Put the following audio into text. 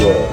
Whoa.